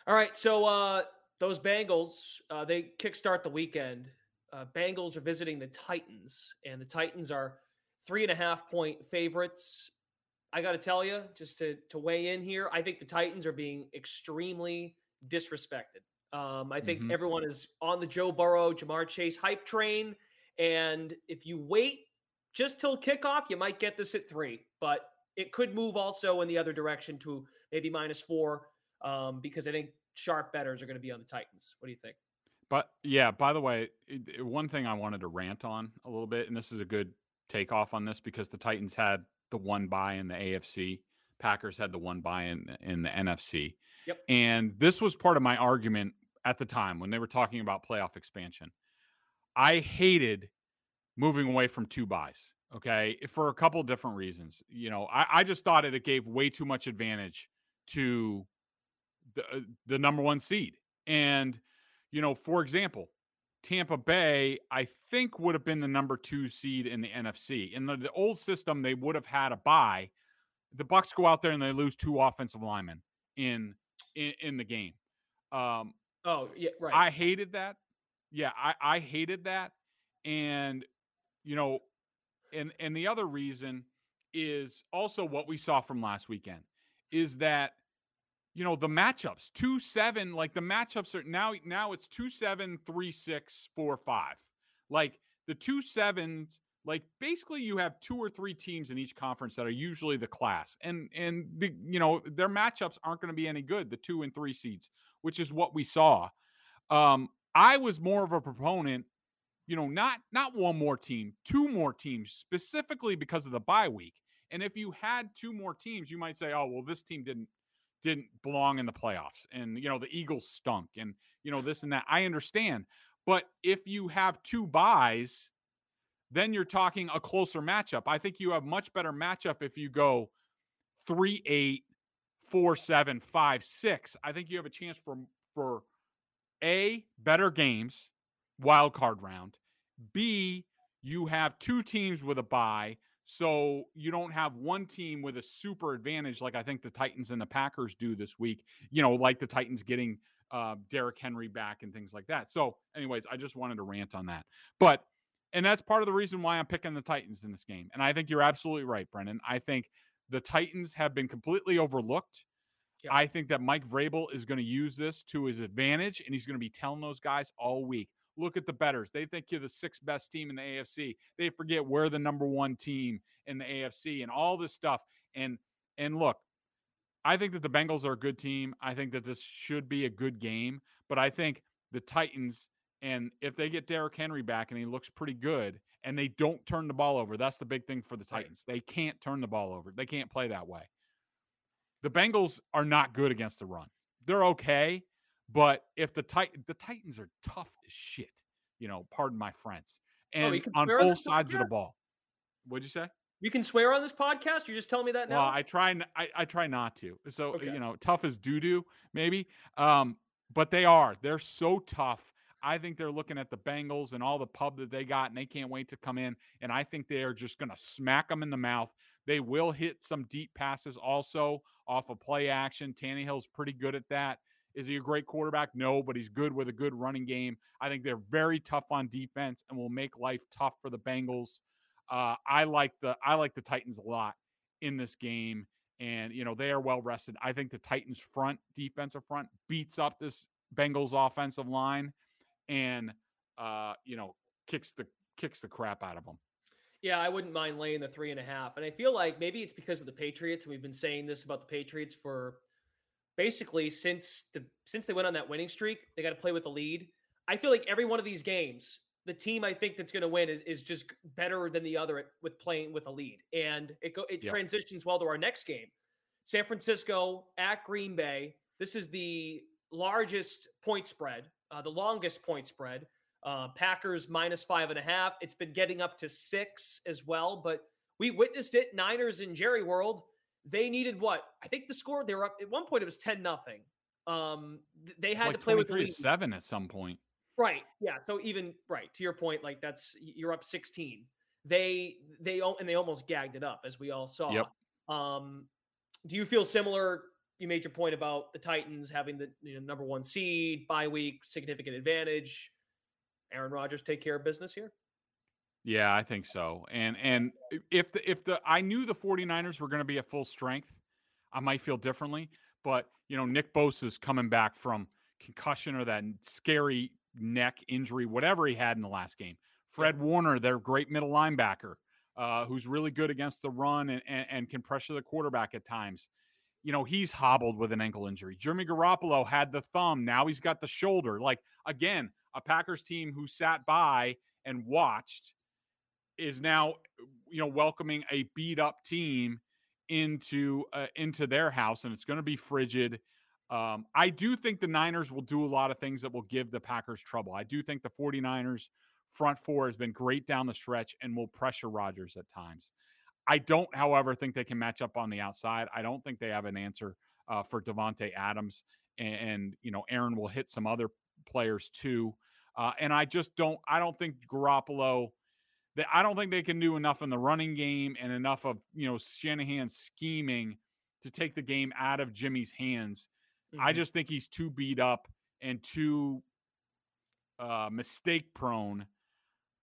All right. So uh those Bengals, uh, they kickstart the weekend. Uh, Bengals are visiting the Titans, and the Titans are three and a half point favorites. I got to tell you, just to to weigh in here, I think the Titans are being extremely disrespected. Um, I think Mhm. everyone is on the Joe Burrow, Ja'Marr Chase hype train, and if you wait just till kickoff, you might get this at three, but it could move also in the other direction to maybe minus four, um, because I think sharp bettors are going to be on the Titans. What do you think? But yeah, by the way, one thing I wanted to rant on a little bit, and this is a good takeoff on this because the Titans had the one bye in the AFC, Packers had the one bye in in the NFC. Yep. And this was part of my argument at the time when they were talking about playoff expansion. I hated moving away from two byes. Okay. For a couple different reasons. You know, I, I just thought it, it gave way too much advantage to the, uh, the number one seed. And, you know, for example, Tampa Bay, I think, would have been the number two seed in the NFC. In the, the old system, they would have had a bye. The Bucs go out there and they lose two offensive linemen in in, in the game. Um, Oh, yeah, right. I hated that. Yeah, I, I hated that. And you know, and and the other reason is also what we saw from last weekend is that you know the matchups two seven like the matchups are now now it's two seven three six four five like the two sevens like basically you have two or three teams in each conference that are usually the class and and the you know their matchups aren't going to be any good the two and three seeds which is what we saw um i was more of a proponent you know not not one more team two more teams specifically because of the bye week. And if you had two more teams you might say oh well this team didn't didn't belong in the playoffs. And you know the eagles stunk and you know this and that. I understand. But if you have two byes then you're talking a closer matchup. I think you have much better matchup if you go three eight four seven five six. I think you have a chance for for a better games wild card round b you have two teams with a bye so you don't have one team with a super advantage like I think the Titans and the Packers do this week. You know, like the Titans getting uh, Derrick Henry back and things like that. So, anyways, I just wanted to rant on that. But and that's part of the reason why I'm picking the Titans in this game. And I think you're absolutely right, Brendan. I think the Titans have been completely overlooked. Yep. I think that Mike Vrabel is going to use this to his advantage, and he's going to be telling those guys all week look at the bettors. They think you're the sixth best team in the AFC. They forget we're the number one team in the AFC and all this stuff. And and look, I think that the Bengals are a good team. I think that this should be a good game. But I think the Titans, and if they get Derrick Henry back and he looks pretty good, and they don't turn the ball over, that's the big thing for the. Titans. They can't turn the ball over. They can't play that way. The Bengals are not good against the run. They're okay, but if the Tit- the Titans are tough as shit, you know, pardon my Oh, and can on both sides of the ball. What'd you say? you can swear on this podcast. You're just telling me that now. Well, I try I, I try not to. So Okay. you know, tough as doo doo, maybe. Um, but they are. They're so tough. I think they're looking at the Bengals and all the pub that they got, and they can't wait to come in. And I think they are just going to smack them in the mouth. They will hit some deep passes also off of play action. Tannehill's pretty good at that. Is he a great quarterback? No, but he's good with a good running game. I think they're very tough on defense and will make life tough for the Bengals. Uh, I like the I like the Titans a lot in this game, and you know they are well rested. I think the Titans front defensive front beats up this Bengals offensive line, and uh, you know kicks the kicks the crap out of them. Yeah, I wouldn't mind laying the three and a half. And I feel like maybe it's because of the Patriots. And we've been saying this about the Patriots for basically since the since they went on that winning streak. They got to play with the lead. I feel like every one of these games, the team I think that's going to win is is just better than the other at, with playing with a lead. And it go it Yep. transitions well to our next game. San Francisco at Green Bay. This is the largest point spread, uh, the longest point spread. Uh, Packers minus five and a half. It's been getting up to six as well, but we witnessed it. Niners in Jerry World. They needed what? I think the score they were up at one point. It was ten nothing. Um, th- they had like to play with the 23 lead. to seven at some point. Right. Yeah. So even right to your point, like that's you're up 16. They they and they almost gagged it up as we all saw. Yep. Um, do you feel similar? You made your point about the Titans having the you know, number one seed, bye week, significant advantage. Aaron Rodgers take care of business here. Yeah, I think so. And and if the if the I knew the 49ers were going to be at full strength, I might feel differently. But you know, Nick Bosa's coming back from concussion or that scary neck injury, whatever he had in the last game. Fred Warner, their great middle linebacker, uh, who's really good against the run and, and, and, can pressure the quarterback at times. You know, he's hobbled with an ankle injury. Jeremy Garoppolo had the thumb. Now he's got the shoulder. Like, again, a Packers team who sat by and watched is now, you know, welcoming a beat up team into uh, into their house and it's going to be frigid. Um, I do think the Niners will do a lot of things that will give the Packers trouble. I do think the 49ers front four has been great down the stretch and will pressure Rodgers at times. I don't, however, think they can match up on the outside. I don't think they have an answer uh, for Davante Adams, and, and, you know Aaron will hit some other players too. Uh, and I just don't. I don't think Garoppolo. That I don't think they can do enough in the running game and enough of you know Shanahan scheming to take the game out of Jimmy's hands. Mm-hmm. I just think he's too beat up and too uh, mistake prone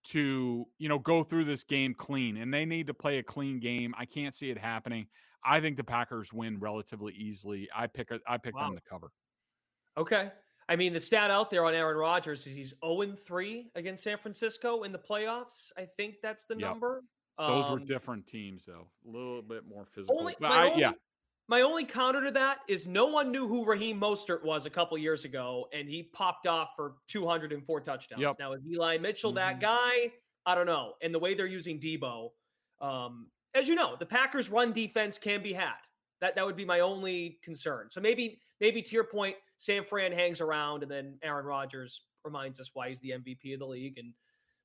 to you know go through this game clean and they need to play a clean game i can't see it happening i think the packers win relatively easily i pick a, i pick wow. them to cover okay i mean the stat out there on aaron rodgers is he's 0-3 against san francisco in the playoffs i think that's the yep. number those um, were different teams though a little bit more physical only, I, only, yeah my only counter to that is no one knew who Raheem Mostert was a couple years ago, and he popped off for 204 touchdowns. Yep. Now, is Eli Mitchell mm-hmm. that guy? I don't know. And the way they're using Deebo, um, as you know, the Packers' run defense can be had. That that would be my only concern. So maybe maybe to your point, San Fran hangs around, and then Aaron Rodgers reminds us why he's the MVP of the league, and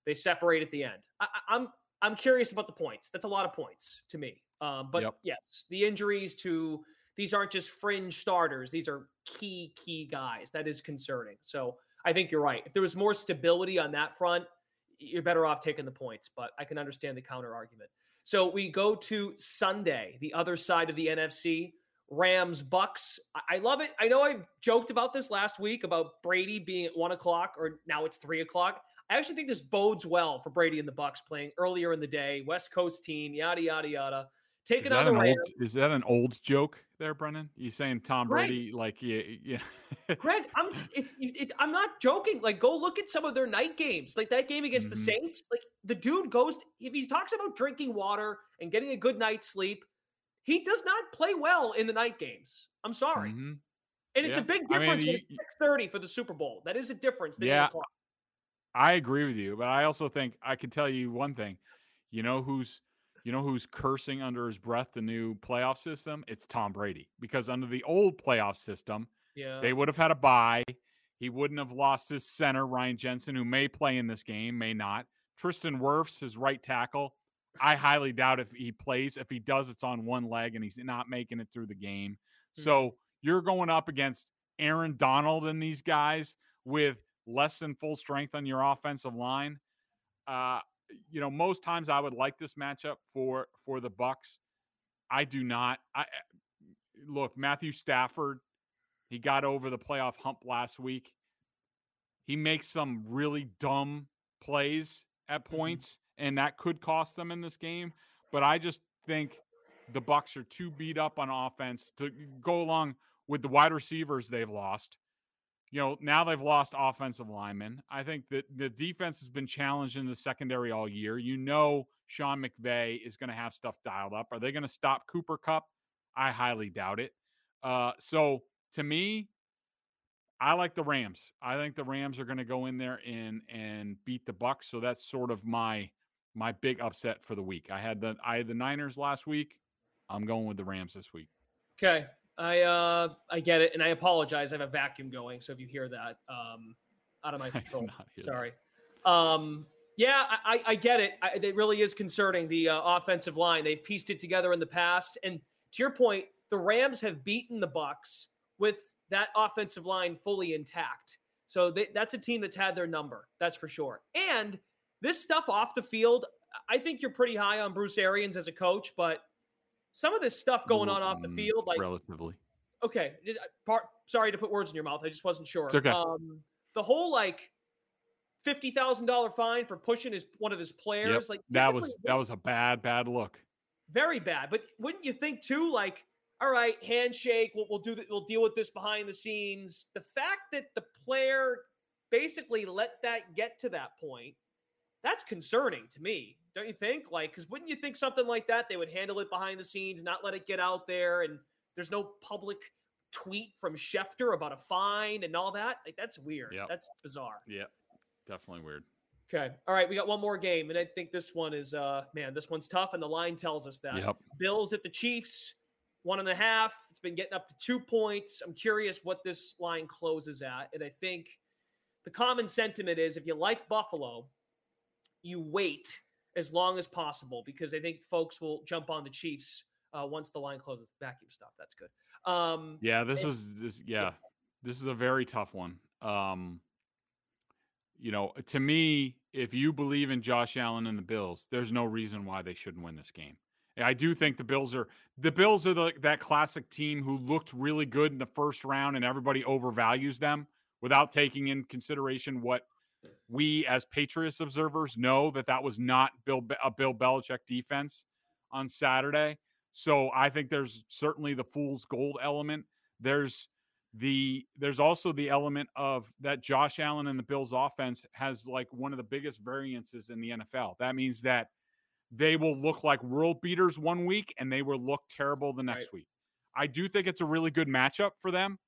they separate at the end. I, I'm I'm curious about the points. That's a lot of points to me. Um, but yep. yes, the injuries to these aren't just fringe starters; these are key key guys. That is concerning. So I think you're right. If there was more stability on that front, you're better off taking the points. But I can understand the counter argument. So we go to Sunday, the other side of the NFC. Rams Bucs. I love it. I know I joked about this last week about Brady being at one o'clock, or now it's three o'clock. I actually think this bodes well for Brady and the Bucs playing earlier in the day, West Coast team, yada yada yada. Taking on the Rams. Old, is that an old joke there, Brendan? You saying Tom Brady like yeah yeah? Greg, I'm it, it, I'm not joking. Like, go look at some of their night games, like that game against mm-hmm. the Saints. Like the dude goes if he talks about drinking water and getting a good night's sleep, he does not play well in the night games. I'm sorry. Mm-hmm. And it's yeah. a big difference I mean, you, 6:30 for the Super Bowl. That is a difference. Yeah, I agree with you, but I also think I can tell you one thing. You know who's you know who's cursing under his breath the new playoff system? It's Tom Brady. Because under the old playoff system, yeah. they would have had a bye. He wouldn't have lost his center, Ryan Jensen, who may play in this game, may not. Tristan Wirfs, his right tackle. I highly doubt if he plays. If he does, it's on one leg and he's not making it through the game. So you're going up against Aaron Donald and these guys with less than full strength on your offensive line. Uh, you know, most times I would like this matchup for for the Bucs. I do not. I look Matthew Stafford. He got over the playoff hump last week. He makes some really dumb plays at mm-hmm. points, and that could cost them in this game. But I just think the Bucs are too beat up on offense to go along with the wide receivers they've lost you know, now they've lost offensive linemen. I think that the defense has been challenged in the secondary all year. You know, Sean McVay is going to have stuff dialed up. Are they going to stop Cooper Kupp? I highly doubt it. Uh, so to me, I like the Rams. I think the Rams are going to go in there and and beat the Bucs. So that's sort of my my big upset for the week. I had the I had the Niners last week. I'm going with the Rams this week. Okay. I uh I get it, and I apologize. I have a vacuum going, so if you hear that, um, out of my control, sorry. Um, yeah, I, I get it. I, it really is concerning the uh, offensive line. They've pieced it together in the past, and to your point, the Rams have beaten the Bucs with that offensive line fully intact. So they, that's a team that's had their number. That's for sure. And this stuff off the field, I think you're pretty high on Bruce Arians as a coach, but some of this stuff going on off the field, like relatively. Okay, uh, part, sorry to put words in your mouth. I just wasn't sure. It's okay. Um, the whole like fifty thousand dollar fine for pushing his one of his players. Yep. Like that was that was a bad bad look. Very bad. But wouldn't you think too? Like, all right, handshake. We'll, we'll do that. We'll deal with this behind the scenes. The fact that the player basically let that get to that point, that's concerning to me. Don't you think? Like, because wouldn't you think something like that they would handle it behind the scenes, not let it get out there, and there's no public tweet from Schefter about a fine and all that? Like, that's weird. Yep. That's bizarre. Yeah, definitely weird. Okay. All right. We got one more game. And I think this one is, uh, man, this one's tough. And the line tells us that. Yep. Bills at the Chiefs, one and a half. It's been getting up to two points. I'm curious what this line closes at. And I think the common sentiment is if you like Buffalo, you wait as long as possible because I think folks will jump on the Chiefs uh, once the line closes. Vacuum stop. That's good. Um, Yeah, this is this. Yeah, this is a very tough one. Um, you know, to me, if you believe in Josh Allen and the Bills, there's no reason why they shouldn't win this game. I do think the Bills are the Bills are the, that classic team who looked really good in the first round, and everybody overvalues them without taking in consideration what we as Patriots observers know that that was not Bill a Bill Belichick defense on Saturday. So I think there's certainly the fool's gold element. There's the there's also the element of that Josh Allen and the Bills offense has like one of the biggest variances in the NFL. That means that they will look like world beaters one week and they will look terrible the next Right. week. I do think it's a really good matchup for them.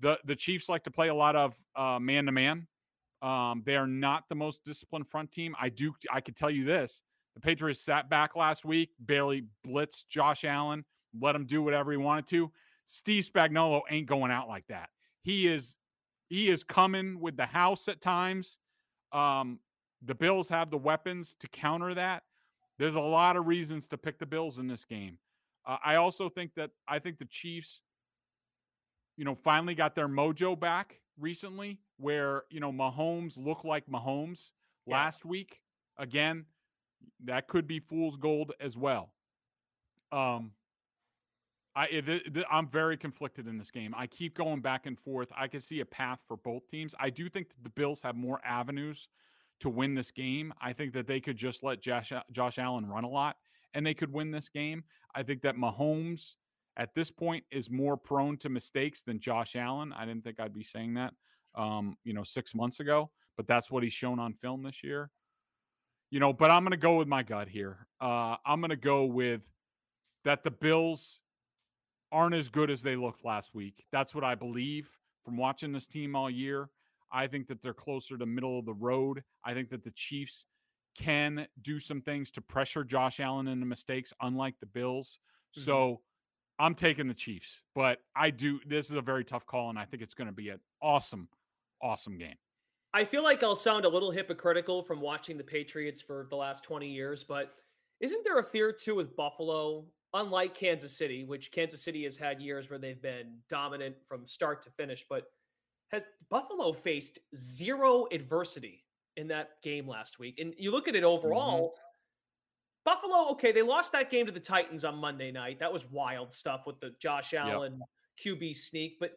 The the Chiefs like to play a lot of man to man. Um, they are not the most disciplined front team. I do I could tell you this. The Patriots sat back last week, barely blitzed Josh Allen, let him do whatever he wanted to. Steve Spagnuolo ain't going out like that. He is he is coming with the house at times. Um, the Bills have the weapons to counter that. There's a lot of reasons to pick the Bills in this game. Uh, I also think that I think the Chiefs, you know, finally got their mojo back recently, where you know Mahomes looked like Mahomes Yeah. last week. Again, that could be fool's gold as well. Um, I it, it- it- I'm very conflicted in this game. I keep going back and forth. I can see a path for both teams. I do think that the Bills have more avenues to win this game. I think that they could just let Josh Josh Allen run a lot and they could win this game. I think that Mahomes at this point is more prone to mistakes than Josh Allen. I didn't think I'd be saying that um, you know, 6 months ago, but that's what he's shown on film this year. You know, but I'm going to go with my gut here. Uh, I'm going to go with that the Bills aren't as good as they looked last week. That's what I believe from watching this team all year. I think that they're closer to middle of the road. I think that the Chiefs can do some things to pressure Josh Allen into mistakes, unlike the Bills. Mhm. So I'm taking the Chiefs, but I do. This is a very tough call, and I think it's going to be an awesome, awesome game. I feel like I'll sound a little hypocritical from watching the Patriots for the last 20 years, but isn't there a fear too with Buffalo? Unlike Kansas City, which Kansas City has had years where they've been dominant from start to finish, but had Buffalo faced zero adversity in that game last week. And you look at it mm-hmm. overall, Buffalo, okay, they lost that game to the Titans on Monday night. That was wild stuff with the Josh Allen QB sneak, but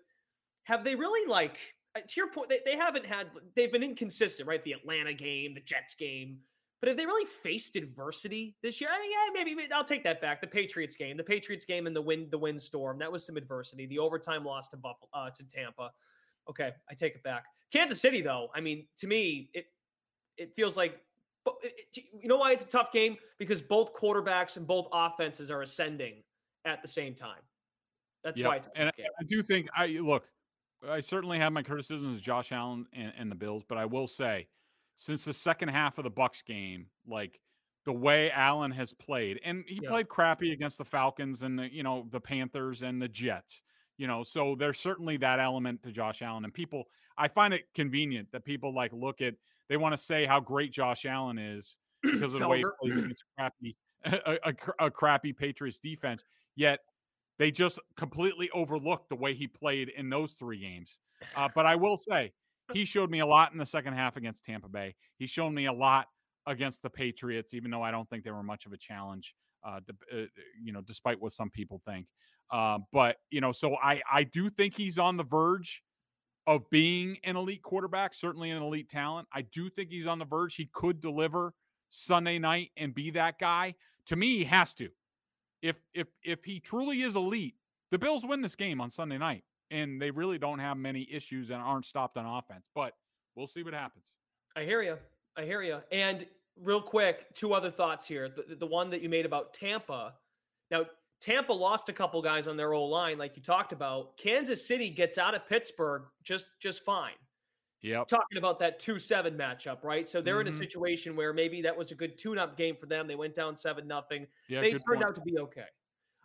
have they really like uh, to your point, they, they haven't had they've been inconsistent, right? The Atlanta game, the Jets game. But have they really faced adversity this year? I mean, yeah, maybe, maybe I'll take that back. The Patriots game, the Patriots game, and the wind, the windstorm, that was some adversity. The overtime loss to Buffalo, uh, to Tampa. Okay, I take it back. Kansas City, though, I mean, to me, it it feels like, but it, it- you know why it's a tough game because both quarterbacks and both offenses are ascending at the same time. That's Yep. why it's a and tough game. I do think I look. I certainly have my criticisms of Josh Allen and, and the Bills, but I will say, since the second half of the Bucs game, like the way Allen has played, and he Yeah. played crappy against the Falcons and the, you know the Panthers and the Jets. You know, so there's certainly that element to Josh Allen, and people. I find it convenient that people like look at. They want to say how great Josh Allen is because of the way he plays against a crappy, a, a a crappy Patriots defense. Yet they just completely overlooked the way he played in those three games. Uh, but I will say, he showed me a lot in the second half against Tampa Bay. He showed me a lot against the Patriots, even though I don't think they were much of a challenge. Uh, de- uh, you know, despite what some people think. Uh, but you know, so I I do think he's on the verge of being an elite quarterback, certainly an elite talent. I do think he's on the verge. He could deliver Sunday night and be that guy. To me, he has to. If if if he truly is elite, the Bills win this game on Sunday night, and they really don't have many issues and aren't stopped on offense. But we'll see what happens. I hear you. I hear you. And real quick, two other thoughts here. The, the one that you made about Tampa. Now, Tampa lost a couple guys on their old line, like you talked about. Kansas City gets out of Pittsburgh just just fine. Yeah, talking about that two seven matchup, right? So they're mm-hmm. in a mm-hmm. situation where maybe that was a good tune up game for them. They went down seven nothing. Yeah, they turned point. out to be okay.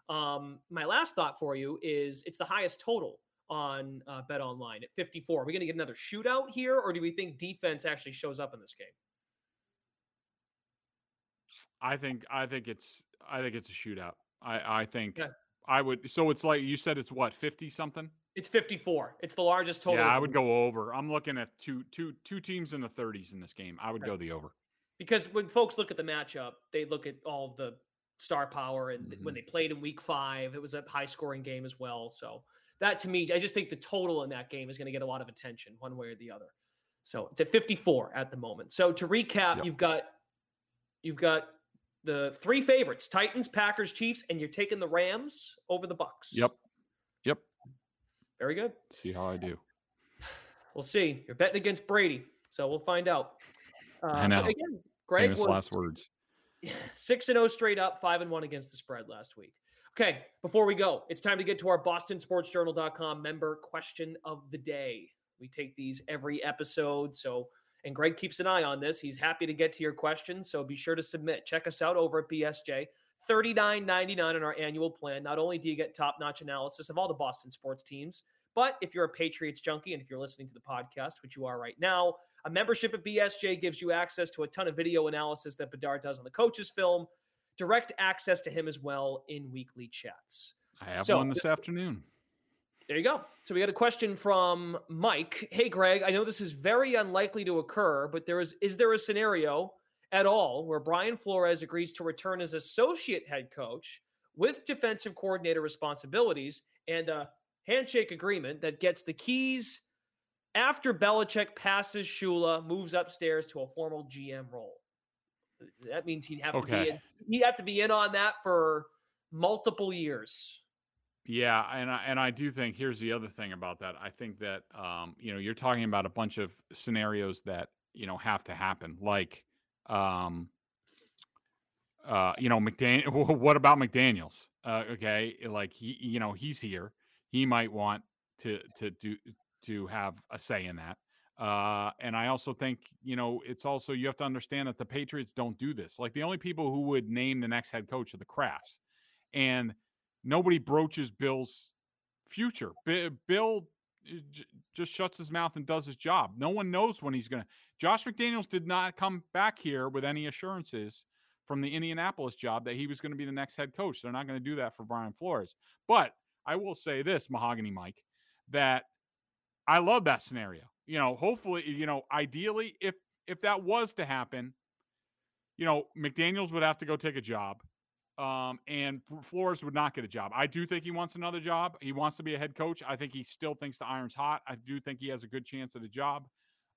Um, my last thought for you is it's the highest total on uh, BetOnline at 54. Are we going to get another shootout here, or do we think defense actually shows up in this game? I think I think it's I think it's a shootout. I I think yeah. I would. So it's like you said. It's what fifty something. It's fifty four. It's the largest total. Yeah, I would go over. I'm looking at two two two teams in the thirties in this game. I would right. go the over. Because when folks look at the matchup, they look at all of the star power, and mm-hmm. when they played in Week Five, it was a high scoring game as well. So that to me, I just think the total in that game is going to get a lot of attention, one way or the other. So it's at 54 at the moment. So to recap, yep. you've got you've got the three favorites: Titans, Packers, Chiefs, and you're taking the Rams over the Bucks. Yep. Yep. Very good. See how I do. We'll see. You're betting against Brady, so we'll find out. Uh, I know. Again, Greg Famous was last words. Six and zero oh straight up, five and one against the spread last week. Okay, before we go, it's time to get to our BostonSportsJournal.com member question of the day. We take these every episode, so and Greg keeps an eye on this. He's happy to get to your questions, so be sure to submit. Check us out over at BSJ. $39.99 on our annual plan. Not only do you get top notch analysis of all the Boston sports teams, but if you're a Patriots junkie and if you're listening to the podcast, which you are right now, a membership at BSJ gives you access to a ton of video analysis that Bedard does on the coaches film, direct access to him as well in weekly chats. I have so, one this, this afternoon. There you go. So we got a question from Mike. Hey Greg, I know this is very unlikely to occur, but there is is there a scenario at all where Brian Flores agrees to return as associate head coach with defensive coordinator responsibilities and a handshake agreement that gets the keys after Belichick passes Shula, moves upstairs to a formal GM role? That means he'd have okay. to be in, he'd have to be in on that for multiple years. Yeah, and I, and I do think here's the other thing about that. I think that um, you know you're talking about a bunch of scenarios that you know have to happen, like um, uh, you know McDaniel. What about McDaniels? Uh, okay, like he you know he's here. He might want to to do to have a say in that. Uh, and I also think, you know, it's also, you have to understand that the Patriots don't do this. Like the only people who would name the next head coach are the Krafts, And nobody broaches Bill's future. Bill eh, just shuts his mouth and does his job. No one knows when he's going to. Josh McDaniels did not come back here with any assurances from the Indianapolis job that he was going to be the next head coach. They're not going to do that for Brian Flores. But I will say this, Mahogany Mike, that I love that scenario. You know, hopefully, you know, ideally, if if that was to happen, you know, McDaniels would have to go take a job um, and Flores would not get a job. I do think he wants another job. He wants to be a head coach. I think he still thinks the iron's hot. I do think he has a good chance at a job.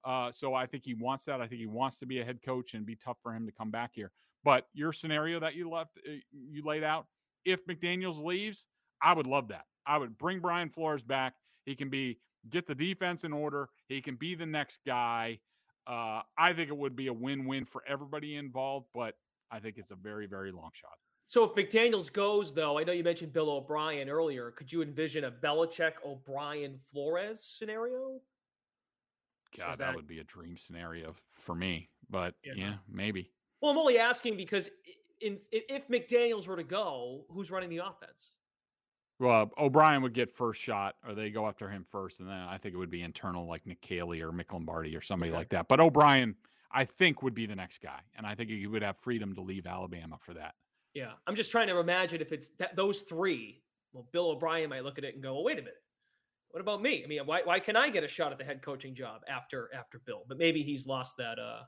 Uh, so I think he wants that. I think he wants to be a head coach and be tough for him to come back here. But your scenario that you left, uh, you laid out, if McDaniels leaves, I would love that. I would bring Brian Flores back. He can be get the defense in order. He can be the next guy. Uh, I think it would be a win-win for everybody involved, but I think it's a very, very long shot. So if McDaniels goes, though, I know you mentioned Bill O'Brien earlier. Could you envision a Belichick O'Brien Flores scenario? God, that... that... would be a dream scenario for me. But yeah. yeah, maybe. Well, I'm only asking because in, if McDaniels were to go, who's running the offense? Well, O'Brien would get first shot, or they go after him first, and then I think it would be internal, like Nick Caley or Mick Lombardi or somebody okay. like that. But O'Brien, I think, would be the next guy, and I think he would have freedom to leave Alabama for that. Yeah, I'm just trying to imagine if it's that, those three. Well, Bill O'Brien might look at it and go, "Well, wait a minute. What about me? I mean, why why can I get a shot at the head coaching job after after Bill? But maybe he's lost that uh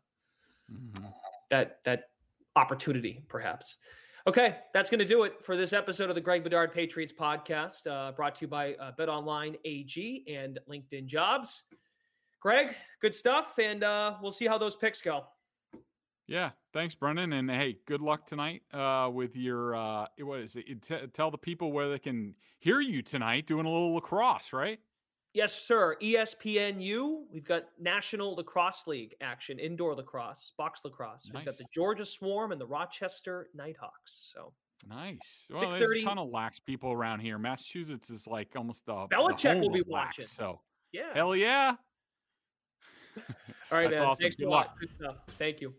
mm-hmm. that that opportunity, perhaps. Okay, that's going to do it for this episode of the Greg Bedard Patriots podcast, uh, brought to you by uh, BetOnline AG and LinkedIn Jobs. Greg, good stuff, and uh, we'll see how those picks go. Yeah, thanks, Brendan, and hey, good luck tonight uh, with your uh, what is it? T- tell the people where they can hear you tonight doing a little lacrosse, right? Yes, sir. ESPNU. We've got National Lacrosse League action, indoor lacrosse, box lacrosse. Nice. We've got the Georgia Swarm and the Rochester Knighthawks. So nice. Well, there's a ton of lax people around here. Massachusetts is like almost the Belichick the will be lax, watching. So yeah, hell yeah. All right, That's man. awesome. Thanks Good a luck. lot. Good stuff. Thank you.